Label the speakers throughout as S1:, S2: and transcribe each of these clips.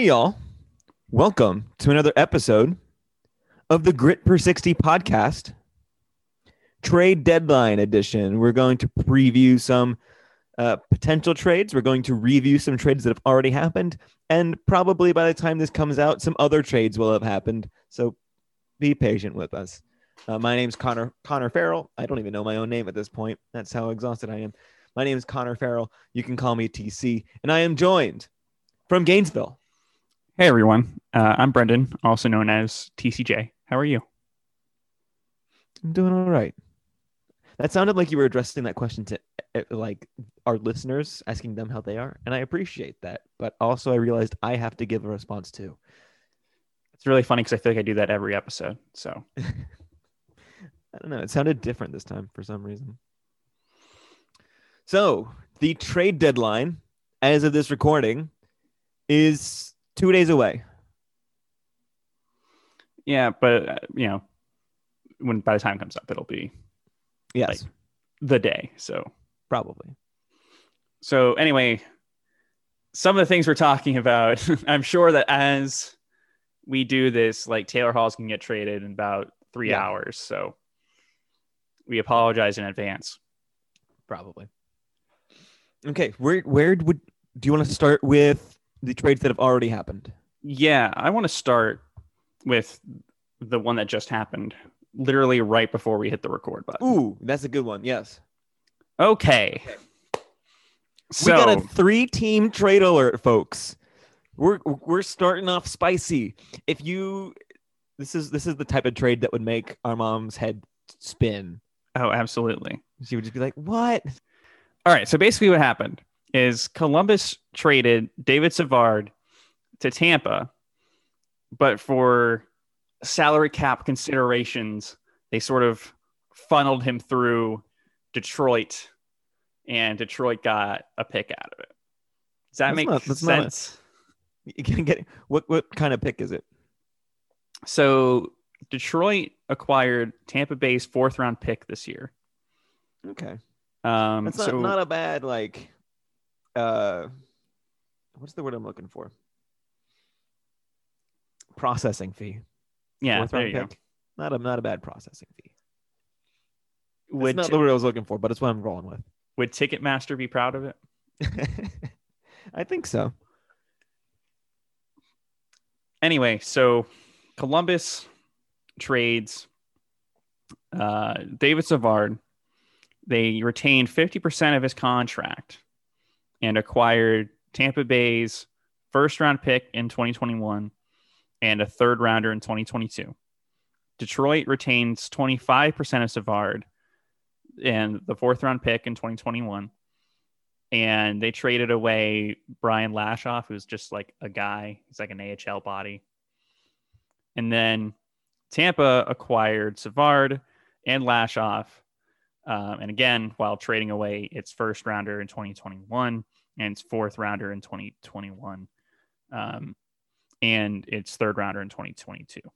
S1: Hey, y'all. Welcome to another episode of the Grit Per 60 podcast, trade deadline edition. We're going to preview some uh, potential trades. We're going to review some trades that have already happened. And probably by the time this comes out, some other trades will have happened. So be patient with us. Uh, my name's Connor Connor Farrell. I don't even know my own name at this point. That's how exhausted I am. My name is Connor Farrell. You can call me TC, and I am joined from Gainesville.
S2: Hey everyone, uh, I'm Brendan, also known as TCJ. How are you?
S1: I'm doing all right. That sounded like you were addressing that question to uh, like our listeners, asking them how they are, and I appreciate that. But also, I realized I have to give a response too.
S2: It's really funny because I feel like I do that every episode. So
S1: I don't know. It sounded different this time for some reason. So the trade deadline, as of this recording, is two days away.
S2: yeah, but uh, you know, when by the time it comes up, it'll be
S1: Yes,
S2: Like- the day. So
S1: probably.
S2: so anyway, some of the things we're talking about, I'm sure that as we do this, like Taylor Hall's can get traded in about three
S1: Yeah.
S2: hours. So we apologize in advance.
S1: Probably. Okay, where where would do you want to start with the trades that have already happened?
S2: Yeah, I want to start with the one that just happened, literally right before we hit the record button.
S1: Ooh, that's a good one. Yes.
S2: Okay. So
S1: we got a three-team trade alert, folks. We're we're starting off spicy. If you this is this is the type of trade that would make our mom's head spin.
S2: oh, absolutely.
S1: She would just be like, "What?"
S2: All right. So basically, what happened is Columbus traded David Savard to Tampa, but for salary cap considerations, they sort of funneled him through Detroit, and Detroit got a pick out of it. Does that
S1: That's
S2: make
S1: not- that's not
S2: sense?
S1: You can get what what kind of pick is it?
S2: So Detroit acquired Tampa Bay's fourth round pick this year.
S1: Okay.
S2: Um,
S1: That's not,
S2: so
S1: not a bad like uh what's the word I'm looking for? Processing fee.
S2: yeah,
S1: Fourth
S2: there you go.
S1: Not a not a bad processing fee.
S2: Would,
S1: not the word I was looking for, but it's what I'm rolling with.
S2: would Ticketmaster be proud of it?
S1: I think so.
S2: Anyway, so Columbus trades uh, David Savard. They retained 50% of his contract and acquired Tampa Bay's first round pick in 2021 and a third rounder in 2022. Detroit retains 25% of Savard and the fourth round pick in 2021. And they traded away Brian Lashoff, who's just like a guy. He's like an AHL body. And then Tampa acquired Savard and Lashoff. Um, and again, while trading away its first rounder in 2021 and its fourth rounder in 2021 um, and its third rounder in 2022. Did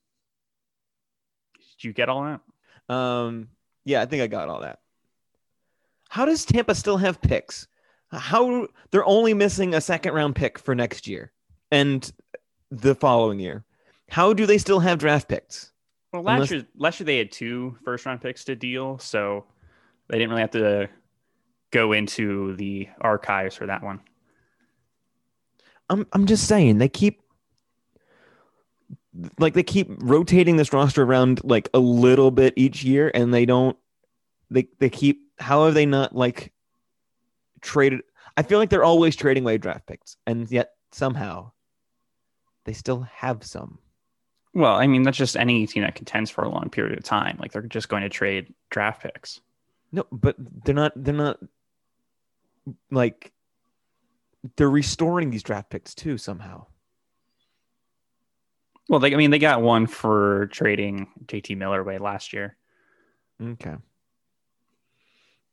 S2: you get all that?
S1: Um yeah, I think I got all that. How does Tampa still have picks? How they're only missing a second round pick for next year and the following year. How do they still have draft picks?
S2: Well, last
S1: Unless-
S2: year, last year they had two first round picks to deal, so they didn't really have to go into the archives for that one.
S1: I'm I'm just saying they keep like they keep rotating this roster around like a little bit each year and they don't they they keep how have they not like traded I feel like they're always trading away draft picks and yet somehow they still have some.
S2: Well, I mean, that's just any team that contends for a long period of time. Like they're just going to trade draft picks.
S1: No, but they're not they're not like they're restoring these draft picks too somehow.
S2: Well, they, I mean, they got one for trading JT Miller away last year.
S1: Okay.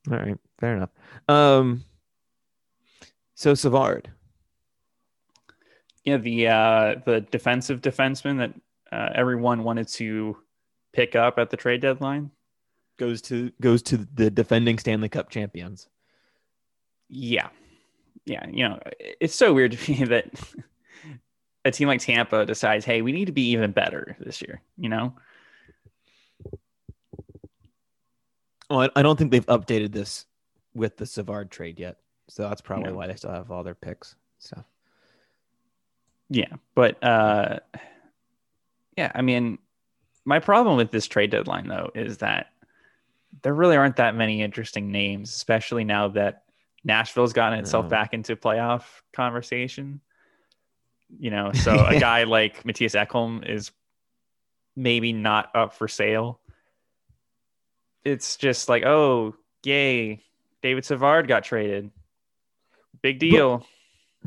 S1: All right, fair enough. Um so Savard.
S2: Yeah, the uh, the defensive defenseman that uh, everyone wanted to pick up at the trade deadline.
S1: Goes to goes to the defending Stanley Cup champions.
S2: Yeah, yeah. You know, it's so weird to me that a team like Tampa decides, hey, we need to be even better this year, you know?
S1: Well, I, don't think they've updated this with the Savard trade yet, so that's probably
S2: No.
S1: why they still have all their picks. So
S2: Yeah. But uh yeah, I mean, my problem with this trade deadline though is that there really aren't that many interesting names, especially now that Nashville's gotten itself
S1: No.
S2: back into playoff conversation. You know, so a guy like Mattias Ekholm is maybe not up for sale. It's just like, oh, yay, David Savard got traded. Big deal.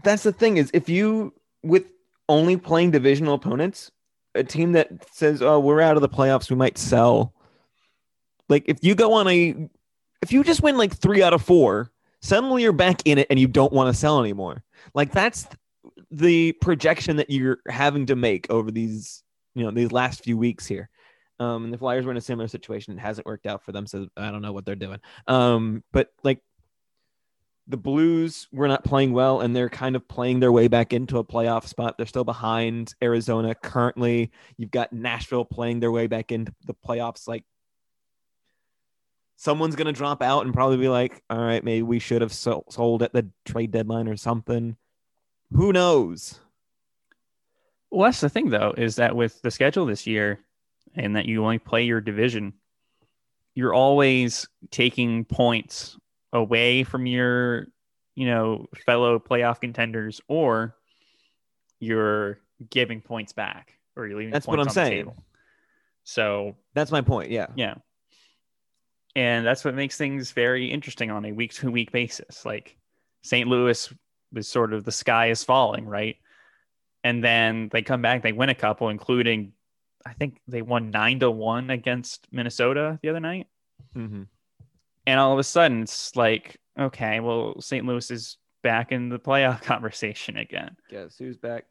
S1: that's the thing is if you with only playing divisional opponents, a team that says, "Oh, we're out of the playoffs, we might sell." Like if you go on a, if you just win like three out of four, suddenly you're back in it and you don't want to sell anymore. Like that's the projection that you're having to make over these, you know, these last few weeks here. Um, and the Flyers were in a similar situation. It hasn't worked out for them, so I don't know what they're doing. Um, but like the Blues were not playing well, and they're kind of playing their way back into a playoff spot. They're still behind Arizona currently. You've got Nashville playing their way back into the playoffs. Like someone's going to drop out and probably be like, all right, maybe we should have sold at the trade deadline or something. Who knows?
S2: Well, that's the thing, though, is that with the schedule this year and that you only play your division, you're always taking points away from your, you know, fellow playoff contenders, or you're giving points back, or you're leaving.
S1: That's
S2: points
S1: what I'm saying.
S2: So
S1: That's my point. Yeah.
S2: yeah, and that's what makes things very interesting on a week to week basis. Like St. Louis was sort of the sky is falling, right? And then they come back, they win a couple, including I think they won nine to one against Minnesota the other night.
S1: Mm-hmm.
S2: And all of a sudden it's like, okay, well, St. Louis is back in the playoff conversation again
S1: Guess who's back?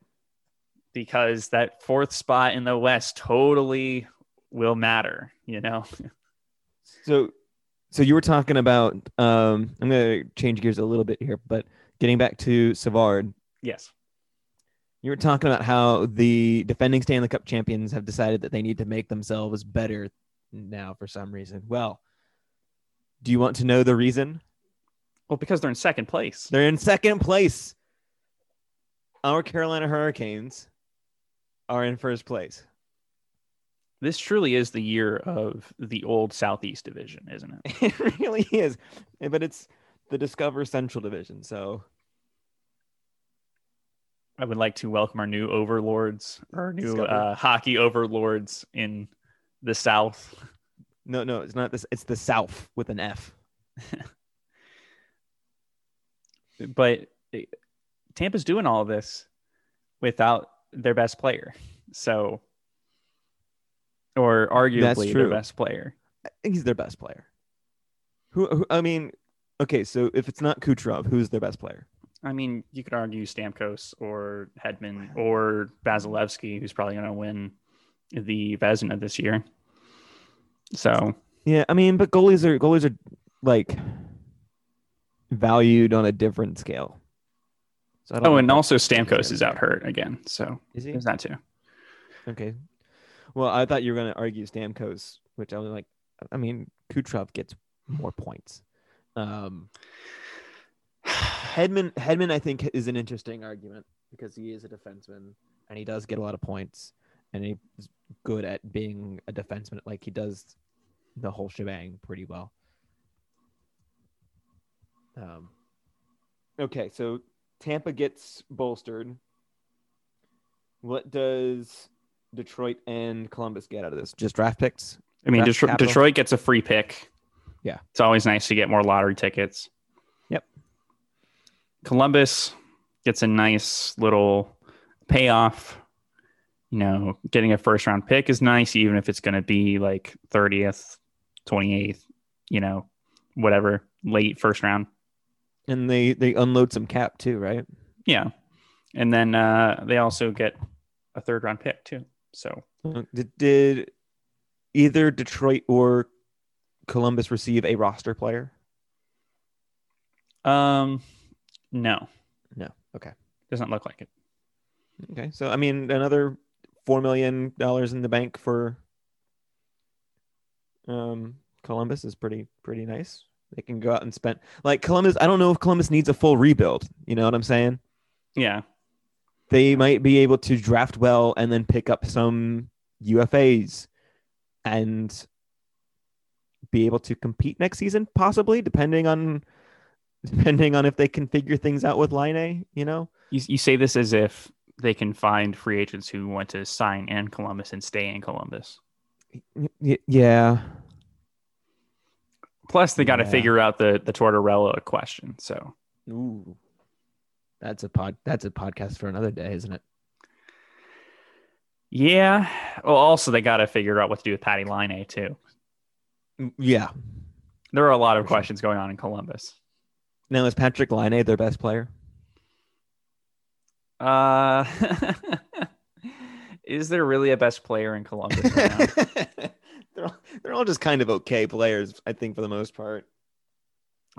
S2: because that fourth spot in the West totally will matter, you know?
S1: So, so you were talking about. Um, I'm going to change gears a little bit here, but getting back to Savard,
S2: yes.
S1: you were talking about how the defending Stanley Cup champions have decided that they need to make themselves better now for some reason. Well, do you want to know the reason?
S2: Well, because they're in second place.
S1: They're in second place. Our Carolina Hurricanes are in first place.
S2: This truly is the year of the old Southeast Division, isn't it?
S1: It really is, but it's the Discover Central Division. So
S2: I would like to welcome our new overlords, our new uh, hockey overlords in the South.
S1: no, no, it's not this. It's the South with an F.
S2: But eh, Tampa's doing all of this without their best player. So, or arguably their best player.
S1: I think he's their best player. Who, who? I mean, okay. So if it's not Kucherov, who's their best player?
S2: I mean, you could argue Stamkos or Hedman or Vasilevskiy, who's probably going to win the Vezina this year. So,
S1: Yeah, I mean, but goalies are goalies are like valued on a different scale. So I don't
S2: oh, and also. Stamkos is out hurt again. So,
S1: Is he?
S2: there's that too.
S1: Okay. Well, I thought you were going to argue Stamkos, which I was like, I mean, Kucherov gets more points. Um, Hedman, Hedman, I think is an interesting argument because he is a defenseman and he does get a lot of points and he's good at being a defenseman. Like he does the whole shebang pretty well. Um, okay, so Tampa gets bolstered. What does Detroit and Columbus get out of this? Just draft picks?
S2: I mean, Detroit,
S1: capital.
S2: Detroit gets a free pick.
S1: Yeah.
S2: It's always nice to get more lottery tickets.
S1: Yep.
S2: Columbus gets a nice little payoff. You know, getting a first round pick is nice, even if it's going to be like 30th, 28th, you know, whatever, late first round.
S1: And they they unload some cap too, right?
S2: Yeah. And then uh, they also get a third round pick too. So
S1: Uh, Did, did either Detroit or Columbus receive a roster player?
S2: um no.
S1: No. Okay.
S2: Doesn't look like it.
S1: Okay, so I mean, another four million dollars in the bank for um, Columbus is pretty pretty nice. They can go out and spend like Columbus. I don't know if Columbus needs a full rebuild. You know what I'm saying?
S2: Yeah.
S1: They might be able to draft well and then pick up some UFAs and be able to compete next season, possibly, depending on depending on if they can figure things out with Laine, you know?
S2: You, you say this as if they can find free agents who want to sign in Columbus and stay in Columbus.
S1: Y- yeah.
S2: Plus, they got to
S1: Yeah.
S2: figure out the the Tortorella question. So
S1: Ooh. That's a pod that's a podcast for another day, isn't it?
S2: yeah. Well, also they got to figure out what to do with Patty Laine too.
S1: Yeah.
S2: There are a lot of questions going on in Columbus.
S1: Now is Patrik Laine their best player?
S2: Uh, is there really a best player in Columbus right now?
S1: they're, all, they're all just kind of okay players, I think, for the most part.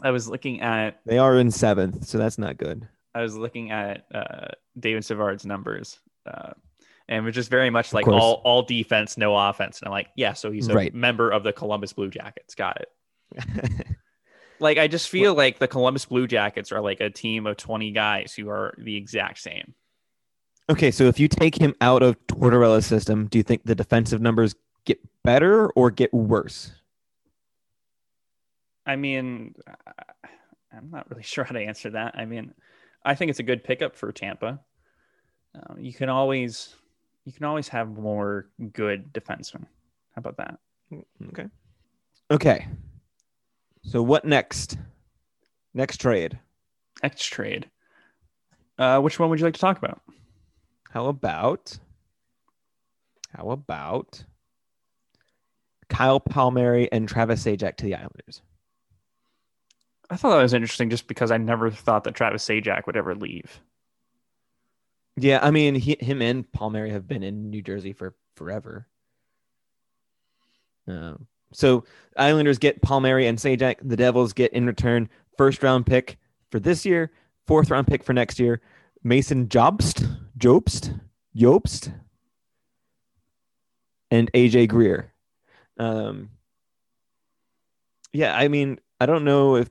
S2: I was looking at
S1: They are in seventh, so that's not good.
S2: I was looking at uh, David Savard's numbers, uh, and it was just very much like all all defense, no offense. And I'm like, yeah, so he's a
S1: Right.
S2: member of the Columbus Blue Jackets. Got it. Like I just feel like the Columbus Blue Jackets are like a team of 20 guys who are the exact same.
S1: okay, so if you take him out of Tortorella's system, do you think the defensive numbers get better or get worse?
S2: I mean, I'm not really sure how to answer that. I mean, I think it's a good pickup for Tampa. Um, you can always you can always have more good defensemen. How about that?
S1: Okay. Okay. So what next? Next trade.
S2: Next trade. Uh, which one would you like to talk about?
S1: How about how about Kyle Palmieri and Travis Zajac to the Islanders?
S2: I thought that was interesting just because I never thought that Travis Zajac would ever leave.
S1: Yeah, I mean, he, him and Palmieri have been in New Jersey for forever. Um, so Islanders get Palmieri and Zajac. The Devils get in return first round pick for this year, fourth round pick for next year. Mason Jobst, Jobst, Jobst, and AJ Greer. Um, yeah, I mean, I don't know if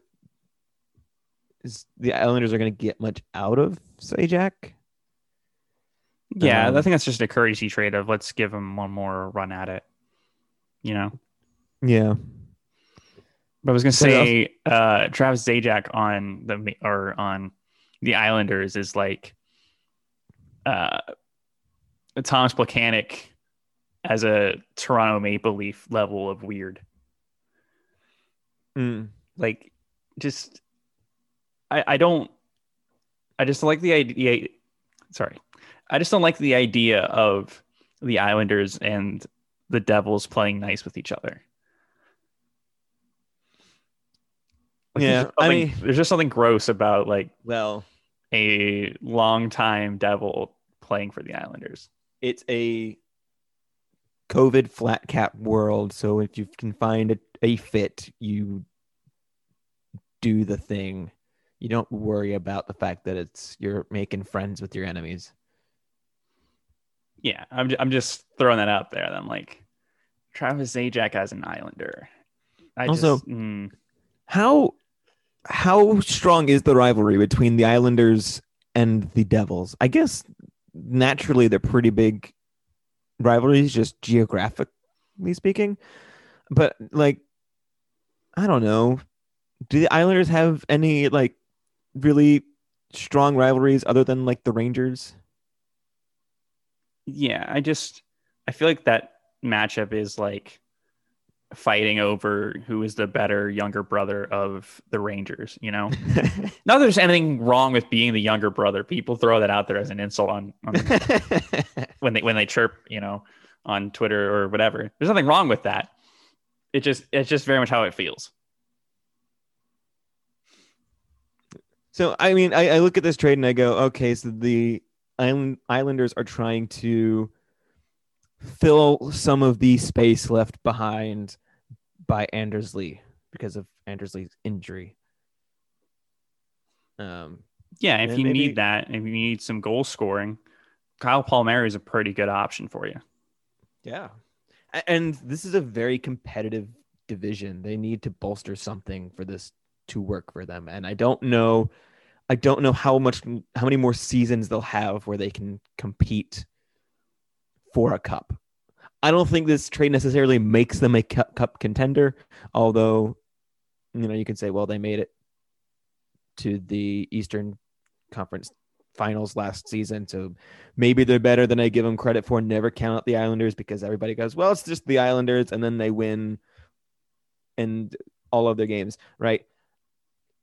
S1: is the Islanders are going to get much out of Zajac.
S2: Yeah,
S1: Um,
S2: I think that's just a courtesy trade of let's give him one more run at it. You know,
S1: Yeah.
S2: but I was gonna say uh, Travis Zajac on the or on the Islanders is like uh, Thomas Plekanec as a Toronto Maple Leaf level of weird.
S1: Mm.
S2: like just I, I don't I just don't like the idea sorry. I just don't like the idea of the Islanders and the Devils playing nice with each other. Like,
S1: Yeah,
S2: there's
S1: I mean-
S2: there's just something gross about like
S1: Well,
S2: a longtime Devil playing for the Islanders.
S1: it's a COVID flat cap world. So if you can find a, a fit, you do the thing. You don't worry about the fact that it's you're making friends with your enemies.
S2: Yeah, I'm, I'm just throwing that out there. I'm like, Travis Zajac as an Islander. I
S1: Also-
S2: just, mm,
S1: How how strong is the rivalry between the Islanders and the Devils? I guess naturally they're pretty big rivalries, just geographically speaking. But like, I don't know. Do the Islanders have any like really strong rivalries other than like the Rangers?
S2: yeah, I just I feel like that matchup is like fighting over who is the better younger brother of the Rangers, you know? Not that there's anything wrong with being the younger brother. People throw that out there as an insult on, on when they when they chirp, you know, on Twitter or whatever. There's nothing wrong with that. It just it's just very much how it feels.
S1: So I mean, I, I look at this trade and I go, okay, so the Island Islanders are trying to fill some of the space left behind by Anders Lee because of Anders Lee's injury. Um,
S2: Yeah, if you
S1: maybe-
S2: need that, if you need some goal scoring, Kyle Palmieri is a pretty good option for you.
S1: Yeah. And this is a very competitive division. They need to bolster something for this to work for them. And I don't know I don't know how much how many more seasons they'll have where they can compete for a cup. I don't think this trade necessarily makes them a cup, contender, although you know, you can say well they made it to the Eastern Conference finals last season. So maybe they're better than I give them credit for. Never count out the Islanders because everybody goes, well, it's just the Islanders, and then they win and all of their games, right?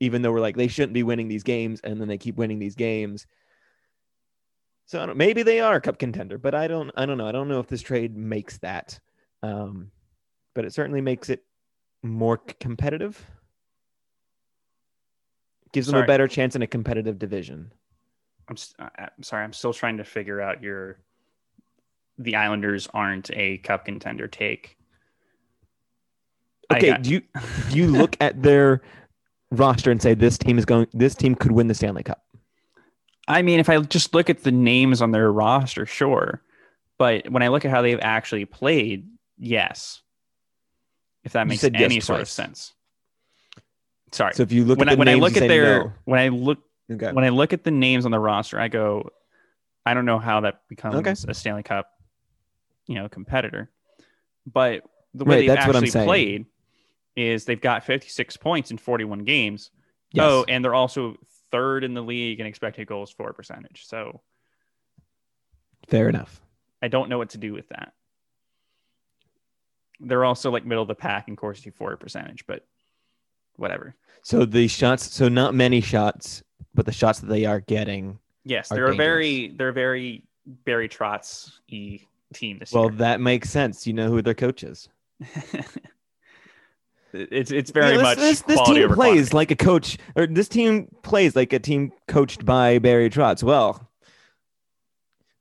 S1: Even though we're like they shouldn't be winning these games, and then they keep winning these games. So I don't, maybe they are a cup contender, but I don't. I don't know. I don't know if this trade makes that, um, but it certainly makes it more competitive. Gives them a better chance in a competitive division.
S2: I'm, s- I- I'm sorry. I'm still trying to figure out your. The Islanders aren't a cup contender take.
S1: Okay,
S2: got-
S1: do you do you look at their roster and say this team is going this team could win the Stanley Cup?
S2: I mean, if I just look at the names on their roster, sure. But when I look at how they've actually played, yes. If that makes
S1: said yes
S2: any sort of sense. Sorry.
S1: So if you look
S2: when
S1: at
S2: I, when I look at their
S1: no.
S2: when I look
S1: Okay.
S2: when I look at the names on the roster, I go, I don't know how that becomes
S1: Okay.
S2: a Stanley Cup, you know, competitor. But the way
S1: Right,
S2: they've
S1: that's what I'm
S2: actually played is they've got 56 points in 41 games.
S1: Yes.
S2: Oh, and they're also third in the league in expected goals for percentage. So
S1: fair enough.
S2: I don't know what to do with that. They're also like middle of the pack in Corsi for percentage, but whatever.
S1: So the shots, so not many shots, but the shots that they are getting.
S2: Yes, they're a very they're very Barry Trotz y team this
S1: Well,
S2: year.
S1: that makes sense. You know who their coach is.
S2: it's it's very
S1: Yeah,
S2: much
S1: this, this, this team plays
S2: quantity.
S1: like a coach, or this team plays like a team coached by Barry Trotz. Well,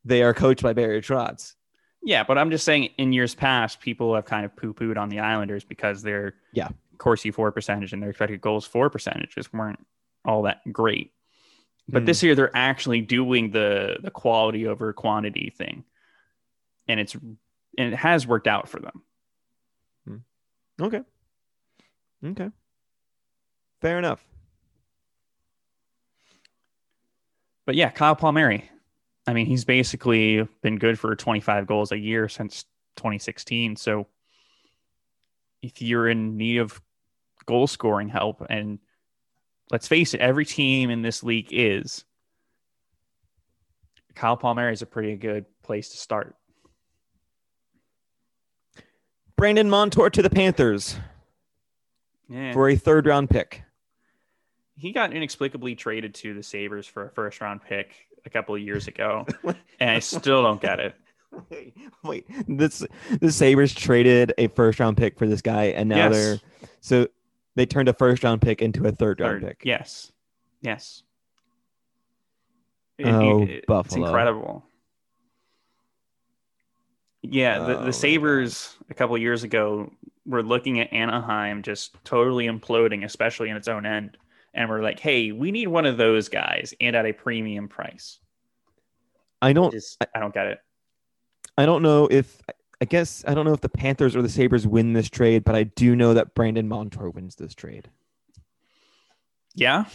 S1: they are coached by Barry Trotz.
S2: Yeah, but I'm just saying in years past, people have kind of poo pooed on the Islanders because their
S1: Yeah.
S2: Corsi for percentage and their expected goals for percentages weren't all that great. But
S1: Hmm.
S2: this year they're actually doing the the quality over quantity thing. And it's and it has worked out for them.
S1: Okay. Okay. Fair enough.
S2: But yeah, Kyle Palmieri. I mean, he's basically been good for 25 goals a year since 2016. So if you're in need of goal scoring help, and let's face it, every team in this league is, Kyle Palmieri is a pretty good place to start.
S1: Brandon Montour to the Panthers
S2: Yeah.
S1: for a third round pick.
S2: he got inexplicably traded to the Sabres for a first round pick a couple of years ago, and I still don't get it.
S1: wait, wait. This the Sabres traded a first round pick for this guy, and now
S2: Yes.
S1: they're so they turned a first round pick into a third round pick.
S2: Yes. Yes. It-
S1: Oh,
S2: it- It's
S1: Buffalo.
S2: incredible. Yeah, the,
S1: Oh,
S2: the Sabres a couple of years ago were looking at Anaheim just totally imploding, especially in its own end. And we're like, hey, we need one of those guys and at a premium price.
S1: I don't
S2: Just, I don't get it.
S1: I don't know if I guess I don't know if the Panthers or the Sabres win this trade, but I do know that Brandon Montour wins this trade.
S2: Yeah.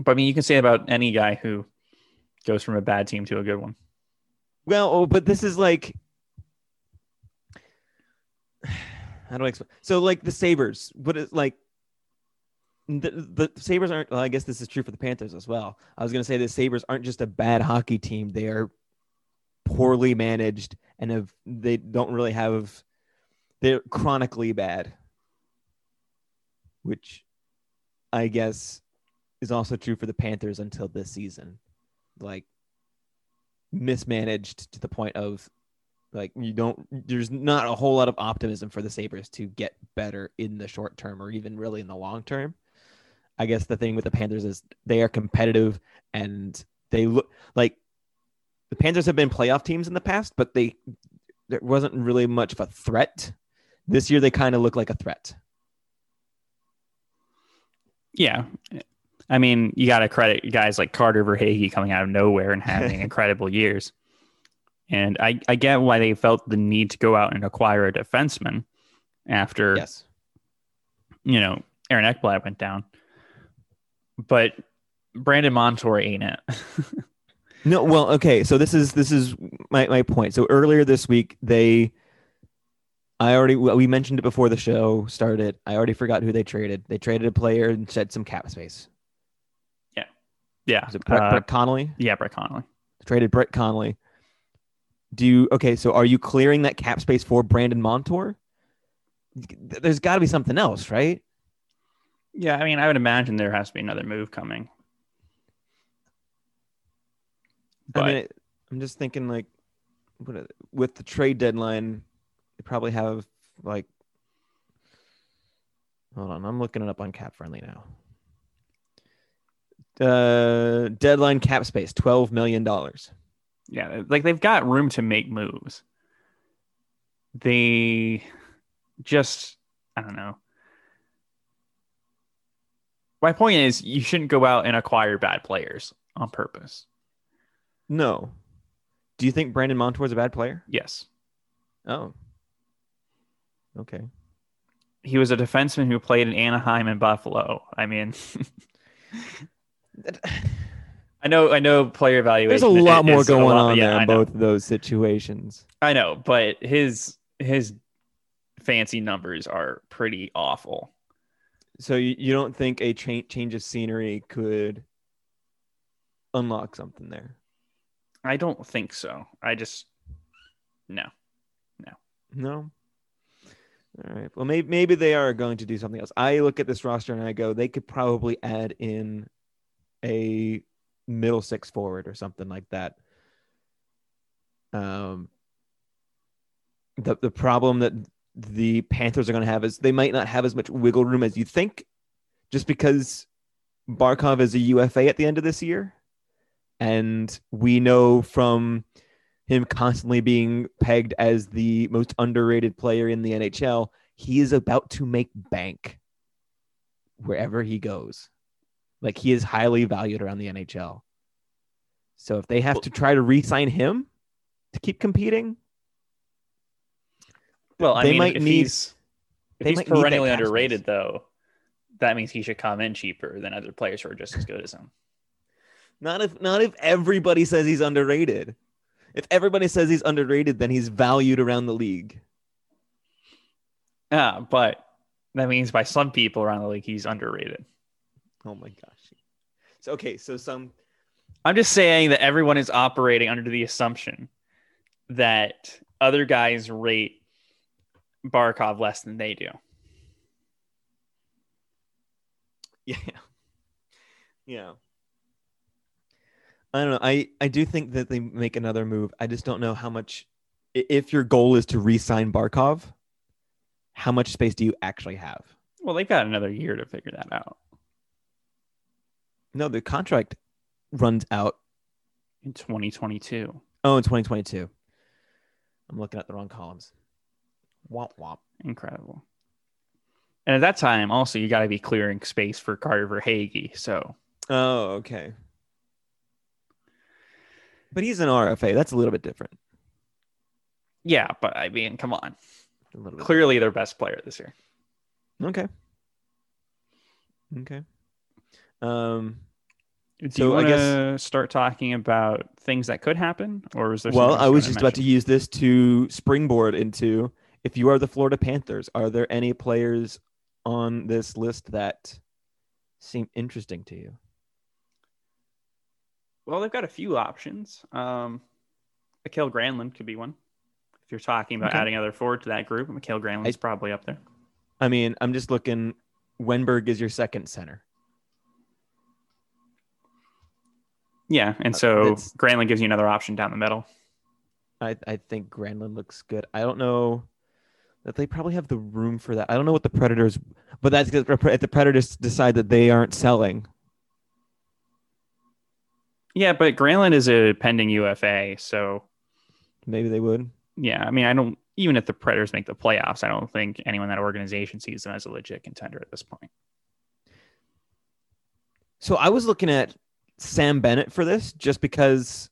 S2: But I mean, you can say about any guy who goes from a bad team to a good one.
S1: Well, oh, but this is like how do I explain? So like the Sabres, what is like the, the Sabres aren't well, I guess this is true for the Panthers as well. I was gonna say the Sabres aren't just a bad hockey team, they are poorly managed and have they don't really have they're chronically bad. Which I guess is also true for the Panthers until this season. Like mismanaged to the point of like you don't there's not a whole lot of optimism for the Sabres to get better in the short term or even really in the long term. I guess the thing with the Panthers is they are competitive and they look like the Panthers have been playoff teams in the past, but they there wasn't really much of a threat. This year they kind of look like a threat.
S2: Yeah. I mean, you got to credit guys like Carter Verhaeghe coming out of nowhere and having incredible years. And I, I get why they felt the need to go out and acquire a defenseman after,
S1: Yes.
S2: you know, Aaron Ekblad went down. But Brandon Montour ain't it.
S1: No, well, okay. So this is this is my my point. So earlier this week, they, I already we mentioned it before the show started. I already forgot who they traded. They traded a player and shed some cap space.
S2: yeah.
S1: Was it Brett,
S2: uh,
S1: Brett Connolly?
S2: yeah, Brett Connolly.
S1: Traded Brett Connolly. Do you okay? So are you clearing that cap space for Brandon Montour? There's got to be something else, right?
S2: Yeah, I mean, I would imagine there has to be another move coming. But
S1: I mean, it, I'm just thinking like, what, with the trade deadline, they probably have like. Hold on, I'm looking it up on Cap Friendly now. Uh, deadline cap space, twelve million dollars.
S2: Yeah, like they've got room to make moves. They just, I don't know. My point is, you shouldn't go out and acquire bad players on purpose.
S1: No. Do you think Brandon Montour is a bad player?
S2: Yes.
S1: Oh. Okay.
S2: He was a defenseman who played in Anaheim and Buffalo. I mean, I know, I know player evaluation.
S1: There's a lot more going
S2: lot-
S1: on
S2: yeah,
S1: there in both of those situations.
S2: I know, but his his fancy numbers are pretty awful.
S1: So you, you don't think a cha- change of scenery could unlock something there?
S2: I don't think so. I just no,
S1: no. No. All right. Well, maybe maybe they are going to do something else. I look at this roster and I go, they could probably add in a middle six forward or something like that. Um, the the problem that the Panthers are going to have is they might not have as much wiggle room as you think, just because Barkov is a UFA at the end of this year, and we know from him constantly being pegged as the most underrated player in the NHL, he is about to make bank wherever he goes. Like he is highly valued around the NHL. So if they have to try to re-sign him to keep competing,
S2: Well, I
S1: They
S2: mean,
S1: might
S2: if
S1: need-
S2: he's if he's
S1: might need that
S2: perennially underrated, though, that means he should come in cheaper than other players who are just as good as him.
S1: not if not if everybody says he's underrated. If everybody says he's underrated, then he's valued around the league.
S2: Yeah, but that means by some people around the league, he's underrated.
S1: Oh my gosh. So okay, so some
S2: I'm just saying that everyone is operating under the assumption that other guys rate Barkov less than they do.
S1: Yeah. Yeah. I don't know. I, I do think that they make another move. I just don't know how much if your goal is to re-sign Barkov, how much space do you actually have?
S2: Well, they've got another year to figure that out
S1: No, the contract runs out
S2: in 2022.
S1: oh in 2022. I'm looking at the wrong columns. Womp womp.
S2: Incredible. And at that time, also, you got to be clearing space for Carter Verhaeghe. So,
S1: Oh, okay. But he's an RFA. That's a little bit different.
S2: yeah, but I mean, come on.
S1: A little bit.
S2: Clearly their best player this year.
S1: Okay. Okay. Um
S2: Do
S1: So
S2: you
S1: I
S2: want
S1: guess-
S2: to start talking about things that could happen? Or is there
S1: well, I was just about to use this to springboard into if you are the Florida Panthers, are there any players on this list that seem interesting to you?
S2: Well, they've got a few options. Um, Mikael Granlund could be one. If you're talking about
S1: Okay.
S2: adding other forward to that group, Mikael Granlund's probably up there.
S1: I mean, I'm just looking Wennberg is your second center.
S2: Yeah, and
S1: Uh,
S2: so
S1: it's-
S2: Granlund gives you another option down the middle.
S1: I, I think Granlund looks good. I don't know that they probably have the room for that. I don't know what the Predators, but that's because if the Predators decide that they aren't selling.
S2: Yeah, but Granlund is a pending UFA, so
S1: Maybe they would.
S2: yeah. I mean, I don't even if the Predators make the playoffs, I don't think anyone in that organization sees them as a legit contender at this point.
S1: So I was looking at Sam Bennett for this just because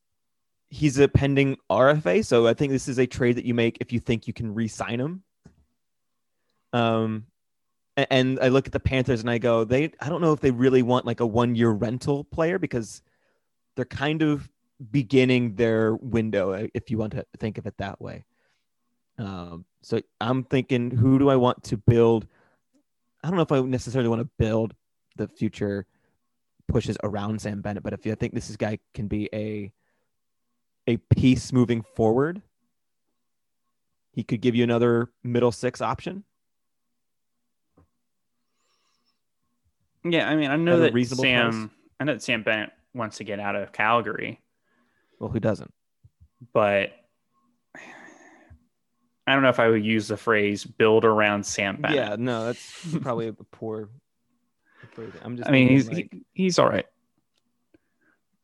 S1: he's a pending RFA. So I think this is a trade that you make if you think you can re-sign him. Um, and I look at the Panthers and I go, they I don't know if they really want like a one-year rental player because they're kind of beginning their window uh, if you want to think of it that way. Um, so I'm thinking, who do I want to build? I don't know if I necessarily want to build the future pushes around Sam Bennett, but if you think this is guy can be a a piece moving forward, he could give you another middle six option.
S2: Yeah, I mean, I know
S1: At
S2: that Sam, I know that Sam Bennett wants to get out of Calgary,
S1: Well, who doesn't?
S2: but I don't know if I would use the phrase "build around Sam Bennett."
S1: Yeah, no, that's probably a poor. Phrasing. I'm just.
S2: I mean, he's
S1: like,
S2: he, he's all right,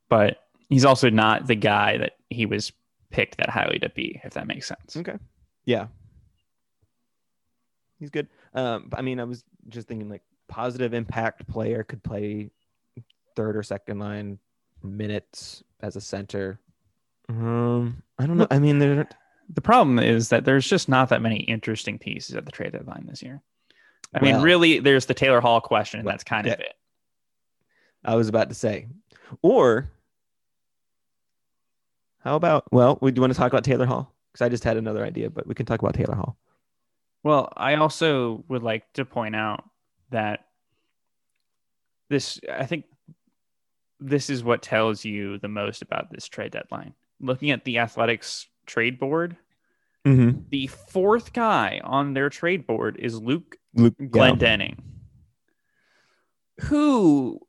S2: but he's also not the guy that he was picked that highly to be. If that makes sense.
S1: Okay. Yeah. He's good. Um, I mean, I was just thinking like positive impact player could play third or second line minutes as a center. Um, I don't know. I mean, there.
S2: The problem is that there's just not that many interesting pieces at the trade deadline this year. I mean,
S1: Well-
S2: really, there's the Taylor Hall question, and that's kind of it.
S1: I was about to say, or how about? Well, we do you want to talk about Taylor Hall? Because I just had another idea, but we can talk about Taylor Hall.
S2: Well, I also would like to point out that this, I think, this is what tells you the most about this trade deadline. Looking at the Athletic's trade board,
S1: Mm-hmm.
S2: the fourth guy on their trade board is Luke
S1: Luke
S2: Glendening. Who,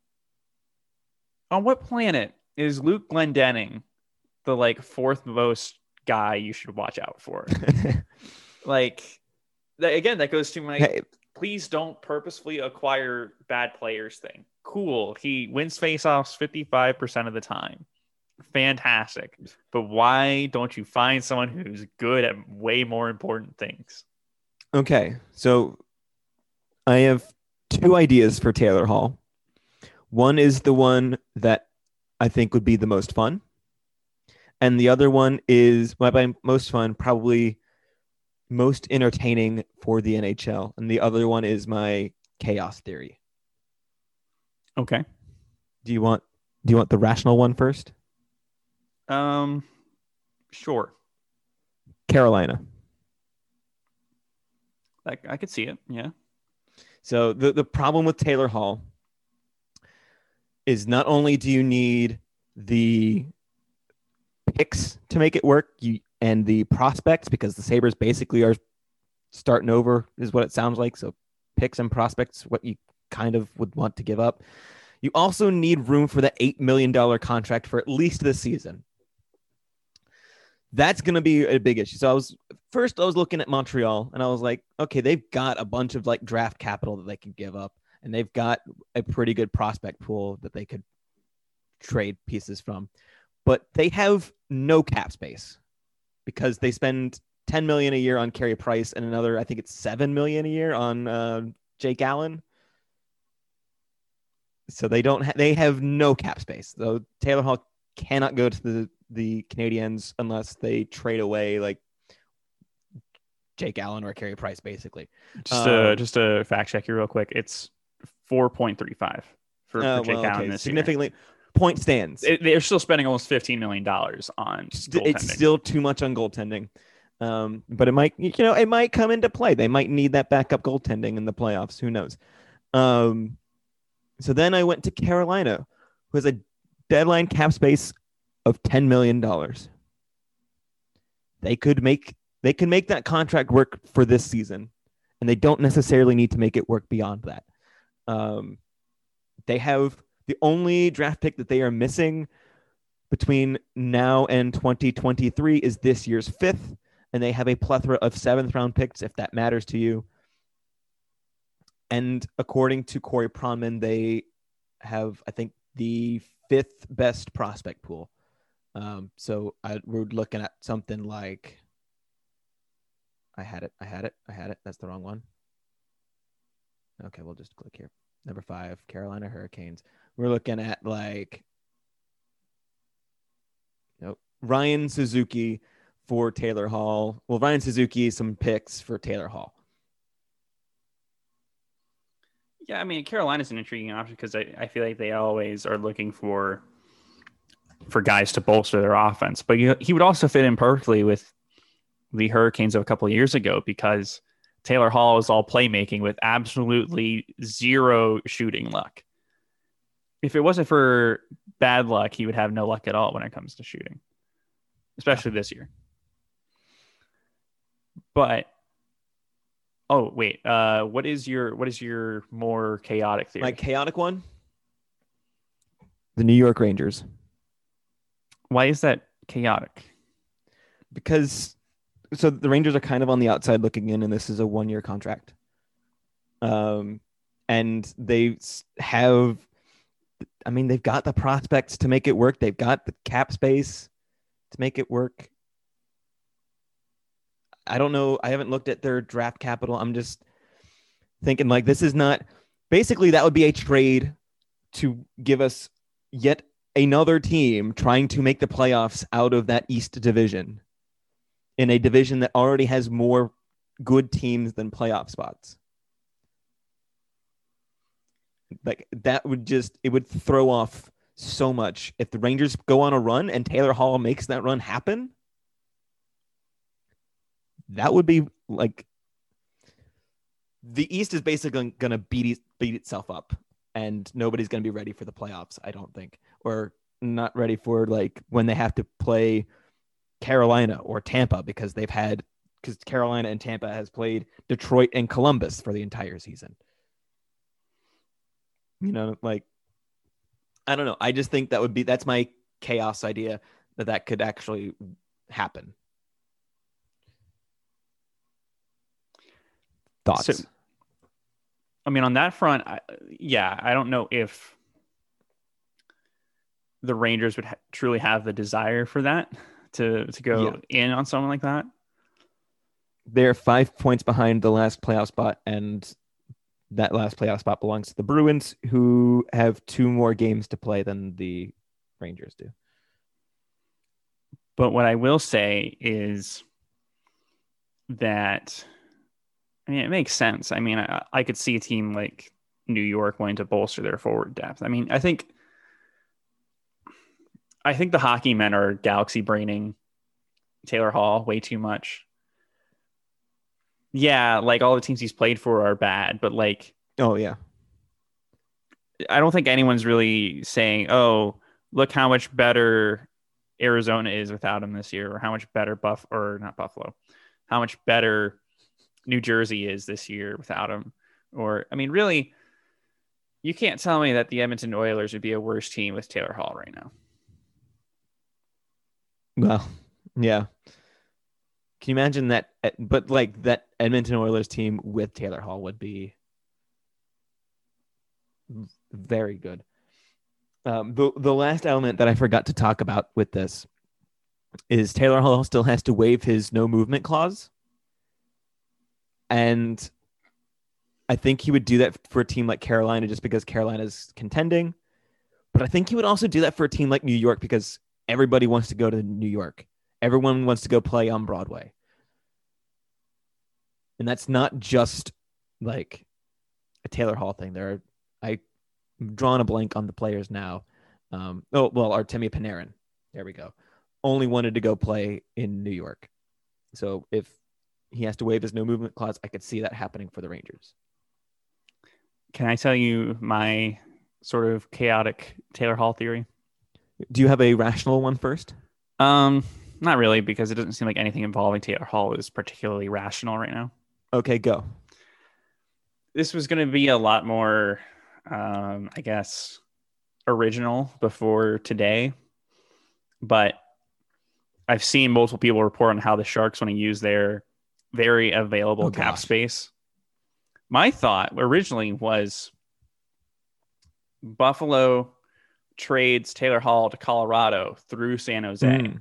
S2: on what planet is Luke Glendening the like fourth most guy you should watch out for? like, that, again, that goes to my
S1: hey,
S2: please don't purposefully acquire bad players thing. Cool. He wins faceoffs 55% of the time. Fantastic. But why don't you find someone who's good at way more important things?
S1: Okay, so I have two ideas for Taylor Hall. One is the one that I think would be the most fun, and the other one is well, by most fun, probably most entertaining for the NHL, and the other one is my chaos theory.
S2: Okay.
S1: Do you want do you want the rational one first?
S2: Um sure.
S1: Carolina.
S2: I, I could see it. Yeah.
S1: So the, the problem with Taylor Hall is not only do you need the picks to make it work, you and the prospects because the Sabres basically are starting over is what it sounds like. So picks and prospects, what you kind of would want to give up. You also need room for the eight million dollar contract for at least this season. That's going to be a big issue. So I was first I was looking at Montreal and I was like, okay, they've got a bunch of like draft capital that they can give up, and they've got a pretty good prospect pool that they could trade pieces from, but they have no cap space because they spend 10 million a year on Carey Price and another, I think it's 7 million a year on uh, Jake Allen. So they don't ha- they have no cap space. So Taylor Hall cannot go to the the Canadiens unless they trade away like Jake Allen or Carey Price basically.
S2: Just
S1: Um,
S2: just to fact check you real quick. It's 4.35 for,
S1: Uh,
S2: for Jake
S1: well,
S2: Allen
S1: okay,
S2: this
S1: significantly point stands.
S2: It, they're still spending almost 15 million dollars on
S1: it's still too much on goaltending. Um, but it might, you know, it might come into play. They might need that backup goaltending in the playoffs. Who knows? Um, so then I went to Carolina, who has a deadline cap space of ten million dollars. They could make they can make that contract work for this season, and they don't necessarily need to make it work beyond that. Um, they have the only draft pick that they are missing between now and 2023 is this year's fifth, and they have a plethora of seventh round picks if that matters to you. And according to Corey Pronman, they have, I think, the fifth best prospect pool. Um, so I, we're looking at something like I had it, I had it, I had it. That's the wrong one. Okay, we'll just click here. Number five, Carolina Hurricanes. We're looking at like, nope, Ryan Suzuki for Taylor Hall. Well, Ryan Suzuki, some picks for Taylor Hall.
S2: Yeah, I mean Carolina's an intriguing option because I, I feel like they always are looking for for guys to bolster their offense. But you, he would also fit in perfectly with the Hurricanes of a couple of years ago because Taylor Hall is all playmaking with absolutely zero shooting luck. If it wasn't for bad luck, he would have no luck at all when it comes to shooting, especially this year. But oh wait, uh, what is your what is your more chaotic theory?
S1: My chaotic one. The New York Rangers.
S2: Why is that chaotic?
S1: Because so the Rangers are kind of on the outside looking in, and this is a one year contract. Um, and they have, I mean, they've got the prospects to make it work. They've got the cap space to make it work. I don't know. I haven't looked at their draft capital. I'm just thinking like this is not basically that would be a trade to give us yet another team trying to make the playoffs out of that East division in a division that already has more good teams than playoff spots. Like that would just it would throw off so much if the Rangers go on a run and Taylor Hall makes that run happen. That would be like the East is basically going to beat beat itself up, and nobody's going to be ready for the playoffs. I don't think, or not ready for like when they have to play Carolina or Tampa because they've had because Carolina and Tampa has played Detroit and Columbus for the entire season. You know, like I don't know. I just think that would be that's my chaos idea that that could actually happen. Thoughts? So,
S2: I mean, on that front, I, yeah, I don't know if the Rangers would ha- truly have the desire for that to to go yeah. in on someone like that.
S1: They're five points behind the last playoff spot, and that last playoff spot belongs to the Bruins, who have two more games to play than the Rangers do.
S2: But what I will say is that I mean, it makes sense. I mean, I, I could see a team like New York wanting to bolster their forward depth. I mean, I think I think the hockey men are galaxy braining Taylor Hall way too much. Yeah, like all the teams he's played for are bad, but like
S1: oh yeah.
S2: I don't think anyone's really saying, "Oh, look how much better Arizona is without him this year," or how much better Buff or not Buffalo, how much better New Jersey is this year without him. Or I mean, really, you can't tell me that the Edmonton Oilers would be a worse team with Taylor Hall right now.
S1: Well, yeah. Can you imagine that? But like that Edmonton Oilers team with Taylor Hall would be very good. Um, the the last element that I forgot to talk about with this is Taylor Hall still has to waive his no movement clause, and I think he would do that for a team like Carolina just because Carolina is contending. But I think he would also do that for a team like New York because everybody wants to go to New York. Everyone wants to go play on Broadway. And that's not just like a Taylor Hall thing. There are I am drawing a blank on the players now. Um, oh well, Artemi Panarin. There we go. Only wanted to go play in New York. So if he has to waive his no movement clause, I could see that happening for the Rangers.
S2: Can I tell you my sort of chaotic Taylor Hall theory?
S1: Do you have a rational one first?
S2: Um, not really, because it doesn't seem like anything involving Taylor Hall is particularly rational right now.
S1: Okay, go.
S2: This was going to be a lot more, um, I guess, original before today, but I've seen multiple people report on how the Sharks want to use their very available oh, cap gosh. space. My thought originally was Buffalo trades Taylor Hall to Colorado through San Jose. Mm.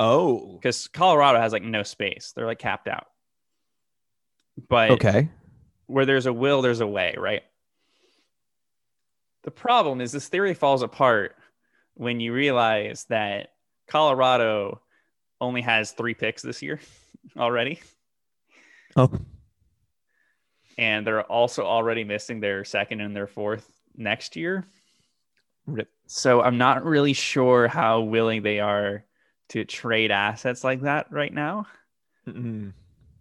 S1: Oh,
S2: because Colorado has like no space; they're like capped out. But
S1: okay,
S2: where there's a will, there's a way, right? The problem is this theory falls apart when you realize that Colorado only has three picks this year already.
S1: Oh,
S2: And they're also already missing their second and their fourth next year.
S1: rip.
S2: So I'm not really sure how willing they are to trade assets like that right now.
S1: Mm-mm.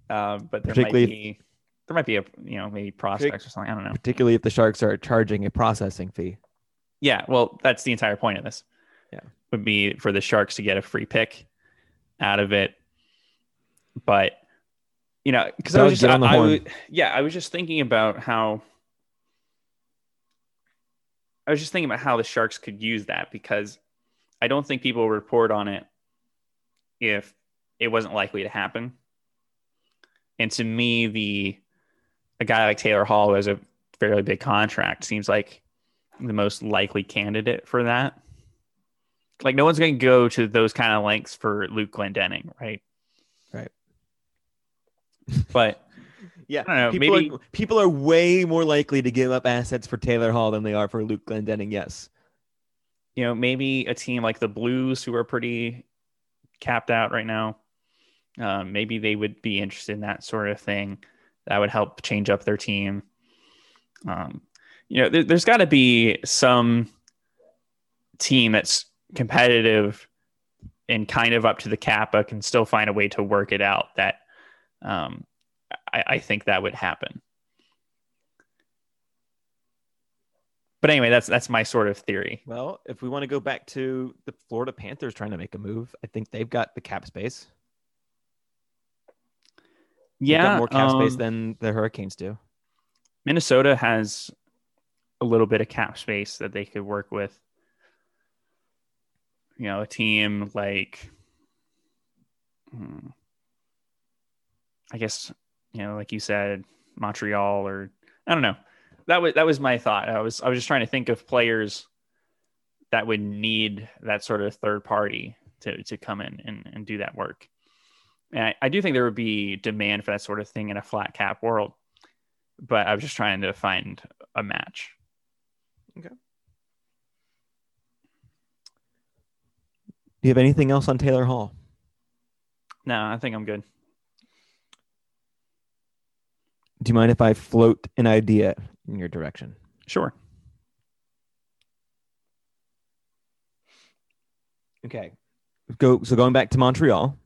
S2: Uh, but there might be there might be a you know maybe prospects or something. I don't know.
S1: Particularly if the Sharks are charging a processing fee.
S2: Yeah, well, that's the entire point of this.
S1: Yeah.
S2: would be for the Sharks to get a free pick out of it, but you know, because I was just I, I yeah, I was just thinking about how I was just thinking about how the Sharks could use that because I don't think people would report on it if it wasn't likely to happen. And to me, the a guy like Taylor Hall who has a fairly big contract seems like the most likely candidate for that. Like no one's going to go to those kind of lengths for Luke Glendening? Right. But
S1: Yeah,
S2: I don't know,
S1: people
S2: maybe-
S1: are, people are way more likely to give up assets for Taylor Hall than they are for Luke Glendening. Yes.
S2: you know, maybe a team like the Blues, who are pretty capped out right now, um, maybe they would be interested in that sort of thing. That would help change up their team. Um, you know, there, there's got to be some team that's competitive and kind of up to the cap, but can still find a way to work it out. That um, I, I think that would happen. But anyway, that's that's my sort of theory.
S1: Well, if we want to go back to the Florida Panthers trying to make a move, I think they've got the cap space.
S2: Yeah,
S1: got more cap space
S2: um,
S1: than the Hurricanes do.
S2: Minnesota has a little bit of cap space that they could work with. You know, a team like, hmm, I guess, you know, like you said, Montreal or I don't know. That was that was my thought. I was I was just trying to think of players that would need that sort of third party to to come in and, and do that work. And I, I do think there would be demand for that sort of thing in a flat cap world but I was just trying to find a match. Okay.
S1: Do you have anything else on Taylor Hall?
S2: No, I think I'm good.
S1: Do you mind if I float an idea in your direction?
S2: Sure.
S1: Okay. Go so going back to Montreal.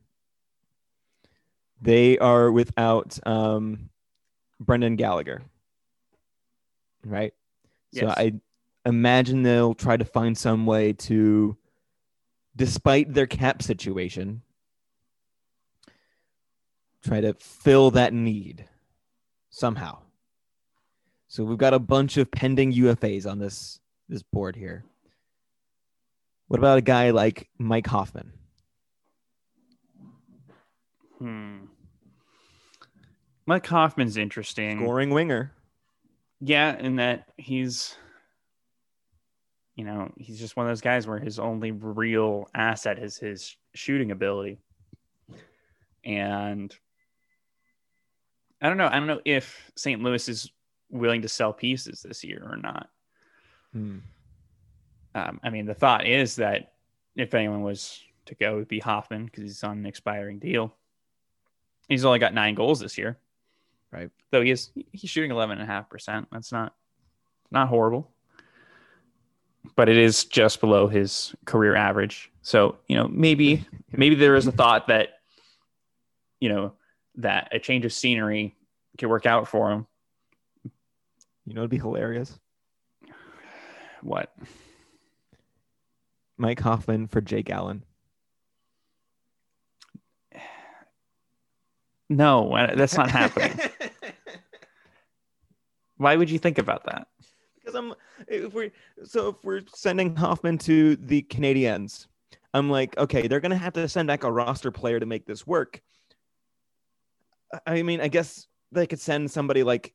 S1: They are without um Brendan Gallagher. Right? So I imagine they'll try to find some way to despite their cap situation try to fill that need somehow. So we've got a bunch of pending UFAs on this this board here. What about a guy like Mike Hoffman?
S2: Hmm. Mike Hoffman's interesting.
S1: Scoring winger.
S2: Yeah, in that he's, you know, he's just one of those guys where his only real asset is his shooting ability. And I don't know. I don't know if St. Louis is willing to sell pieces this year or not.
S1: Hmm.
S2: Um, I mean, the thought is that if anyone was to go, it would be Hoffman because he's on an expiring deal. He's only got nine goals this year,
S1: Right.
S2: Though he is he's shooting eleven and a half percent. That's not not horrible, but it is just below his career average. So you know maybe maybe there is a thought that you know that a change of scenery could work out for him.
S1: You know, it'd be hilarious.
S2: What?
S1: Mike Hoffman for Jake Allen.
S2: No, uh, that's not happening. Why would you think about that?
S1: because I'm if we so if we're sending Hoffman to the Canadiens, I'm like, okay, they're gonna have to send back a roster player to make this work. I- mean, I guess they could send somebody like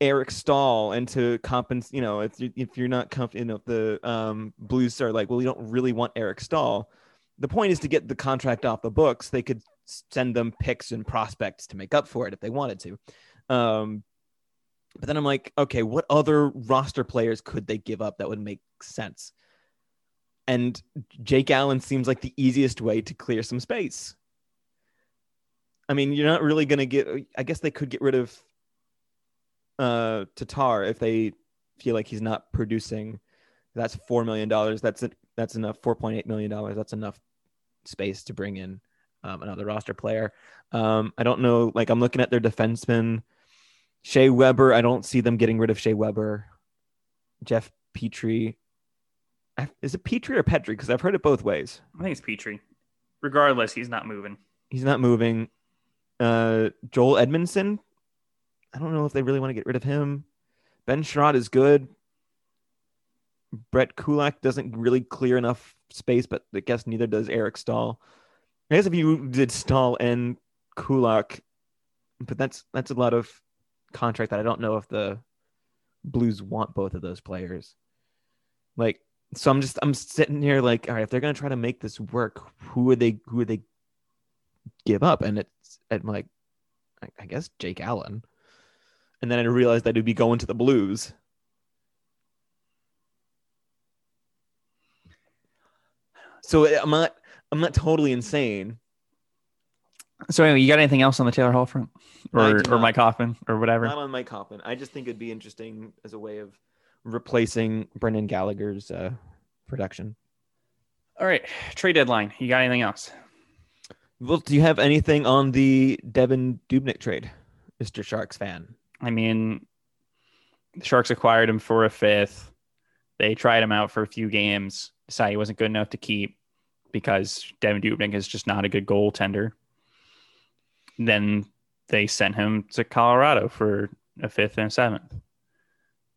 S1: Eric Staal and to compensate. You know, if you, if you're not comfortable, you know, the um, Blues are like, well, we don't really want Eric Staal. The point is to get the contract off the books. They could send them picks and prospects to make up for it if they wanted to. Um, But then I'm like, okay, what other roster players could they give up that would make sense? And Jake Allen seems like the easiest way to clear some space. I mean, you're not really going to get, I guess they could get rid of uh, Tatar if they feel like he's not producing. That's $4 million. That's, it. that's enough. $4.8 million. That's enough space to bring in um, another roster player. Um, I don't know. Like, I'm looking at their defensemen. Shea Weber, I don't see them getting rid of Shea Weber. Jeff Petry. Is it Petrie or Petry? Because I've heard it both ways.
S2: I think it's Petrie. Regardless, he's not moving.
S1: He's not moving. Uh, Joel Edmundson. I don't know if they really want to get rid of him. Ben Chiarot is good. Brett Kulak doesn't really clear enough space, but I guess neither does Eric Staal. I guess if you did Staal and Kulak, but that's that's a lot of contract that I don't know if the Blues want both of those players. Like, so I'm just I'm sitting here like, all right, if they're gonna try to make this work, who are they who are they give up? And it's I'm like, I, I guess Jake Allen. And then I realized that it'd be going to the Blues. So I'm not I'm not totally insane.
S2: So anyway, you got anything else on the Taylor Hall front, or or Mike Hoffman, or whatever?
S1: Not on Mike Hoffman. I just think it'd be interesting as a way of replacing Brendan Gallagher's uh, production.
S2: All right, trade deadline. You got anything else?
S1: Well, do you have anything on the Devin Dubnyk trade, Mister Sharks fan?
S2: I mean, the Sharks acquired him for a fifth. They tried him out for a few games, decided he wasn't good enough to keep because Devin Dubnyk is just not a good goaltender then they sent him to Colorado for a fifth and a seventh.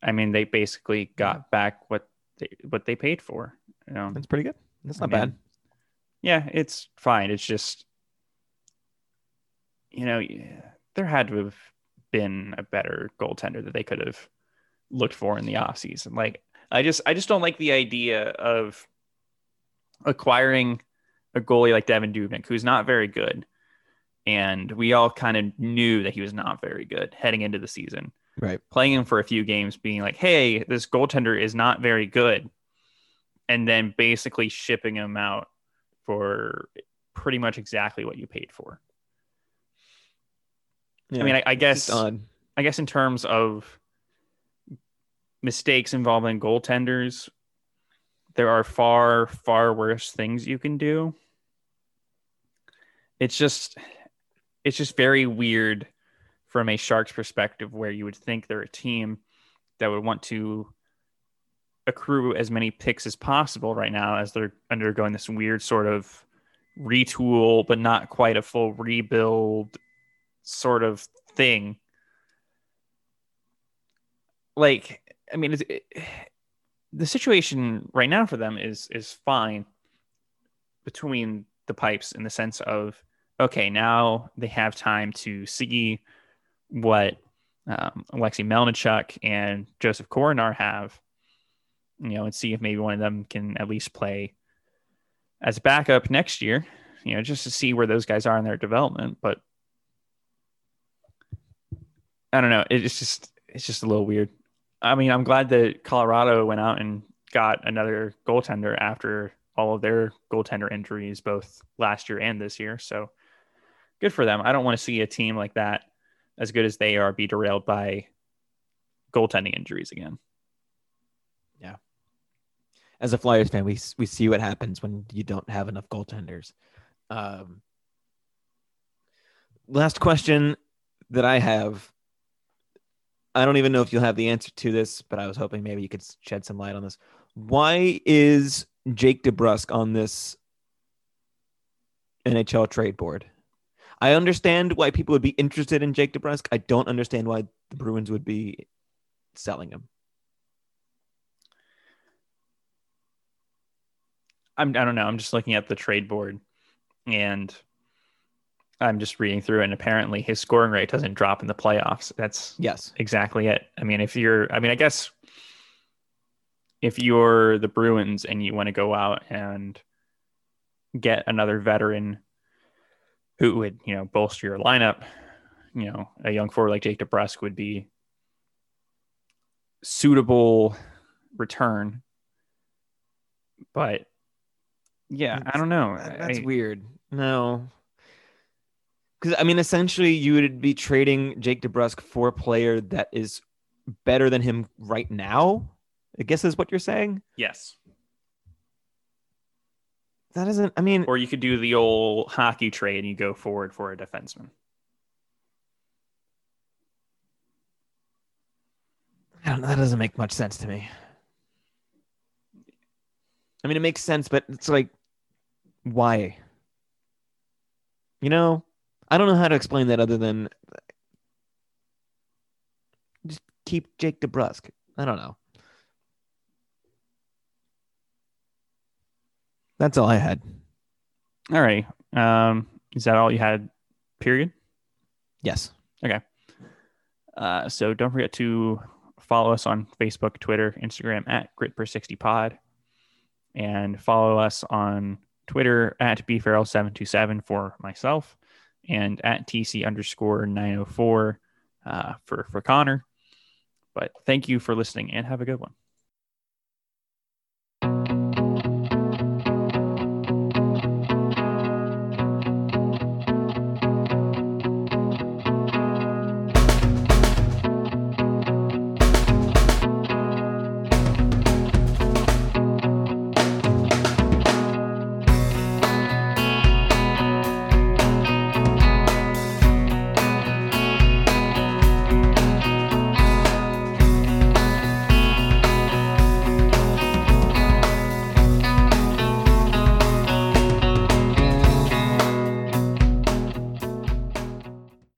S2: I mean, they basically got back what they what they paid for. You know,
S1: that's pretty good. That's not I mean, bad.
S2: Yeah, it's fine. It's just you know, there had to have been a better goaltender that they could have looked for in the offseason. Like I just I just don't like the idea of acquiring a goalie like Devin Dubnyk, who's not very good, and we all kind of knew that he was not very good heading into the season.
S1: Right.
S2: Playing him for a few games, being like, hey, this goaltender is not very good. And then basically shipping him out for pretty much exactly what you paid for. Yeah, I mean, I, I guess I guess in terms of mistakes involving goaltenders, there are far, far worse things you can do. It's just it's just very weird from a Sharks perspective where you would think they're a team that would want to accrue as many picks as possible right now as they're undergoing this weird sort of retool but not quite a full rebuild sort of thing like i mean it, the situation right now for them is is fine between the pipes in the sense of okay, now they have time to see what um, Alexei Melnichuk and Josef Korenar have, you know, and see if maybe one of them can at least play as backup next year, you know, just to see where those guys are in their development. But I don't know. It's just, it's just a little weird. I mean, I'm glad that Colorado went out and got another goaltender after all of their goaltender injuries, both last year and this year. So good for them. I don't want to see a team like that, as good as they are, be derailed by goaltending injuries again.
S1: Yeah. As a Flyers fan, we we see what happens when you don't have enough goaltenders. Um, last question that I have. I don't even know if you'll have the answer to this, but I was hoping maybe you could shed some light on this. Why is Jake DeBrusk on this NHL trade board? I understand why people would be interested in Jake DeBrusk. I don't understand why the Bruins would be selling him.
S2: I'm, I don't know. I'm just looking at the trade board and I'm just reading through, and apparently his scoring rate doesn't drop in the playoffs. That's
S1: yes,
S2: exactly it. I mean, if you're, I mean, I guess if you're the Bruins and you want to go out and get another veteran who would you know bolster your lineup. You know, a young forward like Jake DeBrusk would be suitable return. But yeah, I don't know.
S1: That's
S2: I-
S1: weird. No. Because I mean, essentially, you would be trading Jake DeBrusk for a player that is better than him right now. I guess is what you're saying.
S2: Yes.
S1: That isn't. I mean,
S2: Or you could do the old hockey trade and you go forward for a defenseman.
S1: I don't know. That doesn't make much sense to me. I mean, it makes sense, but it's like, why? You know, I don't know how to explain that other than just keep Jake DeBrusk. I don't know. That's all I had.
S2: All right. Um, is that all you had? Period.
S1: Yes. Okay.
S2: Uh, so don't forget to follow us on Facebook, Twitter, Instagram at GritPer60Pod, and follow us on Twitter at bfarrell727 for myself and at TC underscore 904 uh, for, for Connor. But thank you for listening and have a good one.